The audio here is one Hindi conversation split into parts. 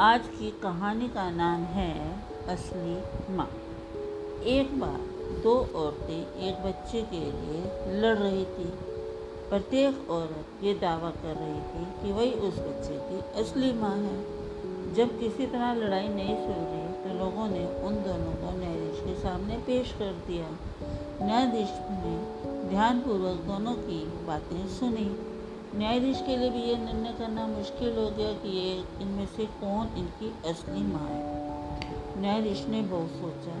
आज की कहानी का नाम है असली माँ। एक बार दो औरतें एक बच्चे के लिए लड़ रही थी। प्रत्येक औरत ये दावा कर रही थी कि वही उस बच्चे की असली माँ है। जब किसी तरह लड़ाई नहीं सुलझी तो लोगों ने उन दोनों को न्यायाधीश के सामने पेश कर दिया। न्यायाधीश ने ध्यानपूर्वक दोनों की बातें सुनी। न्यायाधीश के लिए भी ये निर्णय करना मुश्किल हो गया कि ये इनमें से कौन इनकी असली माँ है। न्यायाधीश ने बहुत सोचा,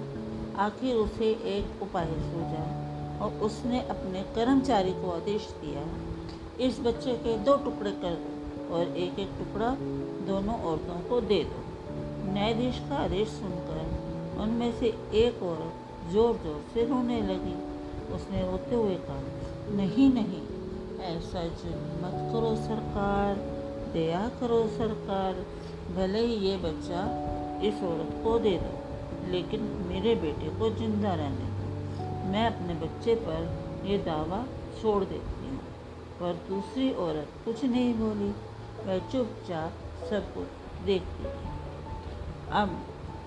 आखिर उसे एक उपाय सूझा और उसने अपने कर्मचारी को आदेश दिया। इस बच्चे के दो टुकड़े कर दो और एक एक टुकड़ा दोनों औरतों को दे दो। न्यायाधीश का आदेश सुनकर उनमें से एक औरत ज़ोर ज़ोर से रोने लगी। उसने रोते हुए कहा, नहीं नहीं ऐसा जुल्म मत करो सरकार, दया करो सरकार, भले ही ये बच्चा इस औरत को दे दो, लेकिन मेरे बेटे को ज़िंदा रहने दो। मैं अपने बच्चे पर ये दावा छोड़ देती हूँ। पर दूसरी औरत कुछ नहीं बोली। वह चुपचाप सब कुछ देखती थी। अब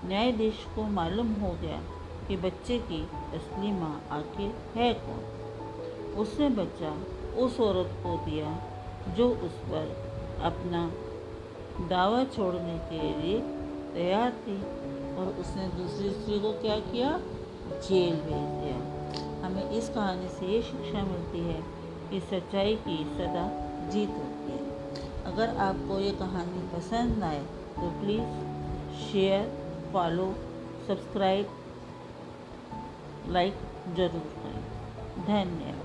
न्यायाधीश को मालूम हो गया कि बच्चे की असली माँ आखिर है कौन। उसने बच्चा उस औरत को दिया जो उस पर अपना दावा छोड़ने के लिए तैयार थी और उसने दूसरी स्त्री को क्या किया? जेल भेज दिया। हमें इस कहानी से ये शिक्षा मिलती है कि सच्चाई की सदा जीत होती है। अगर आपको ये कहानी पसंद आए तो please share follow subscribe like ज़रूर करें। धन्यवाद।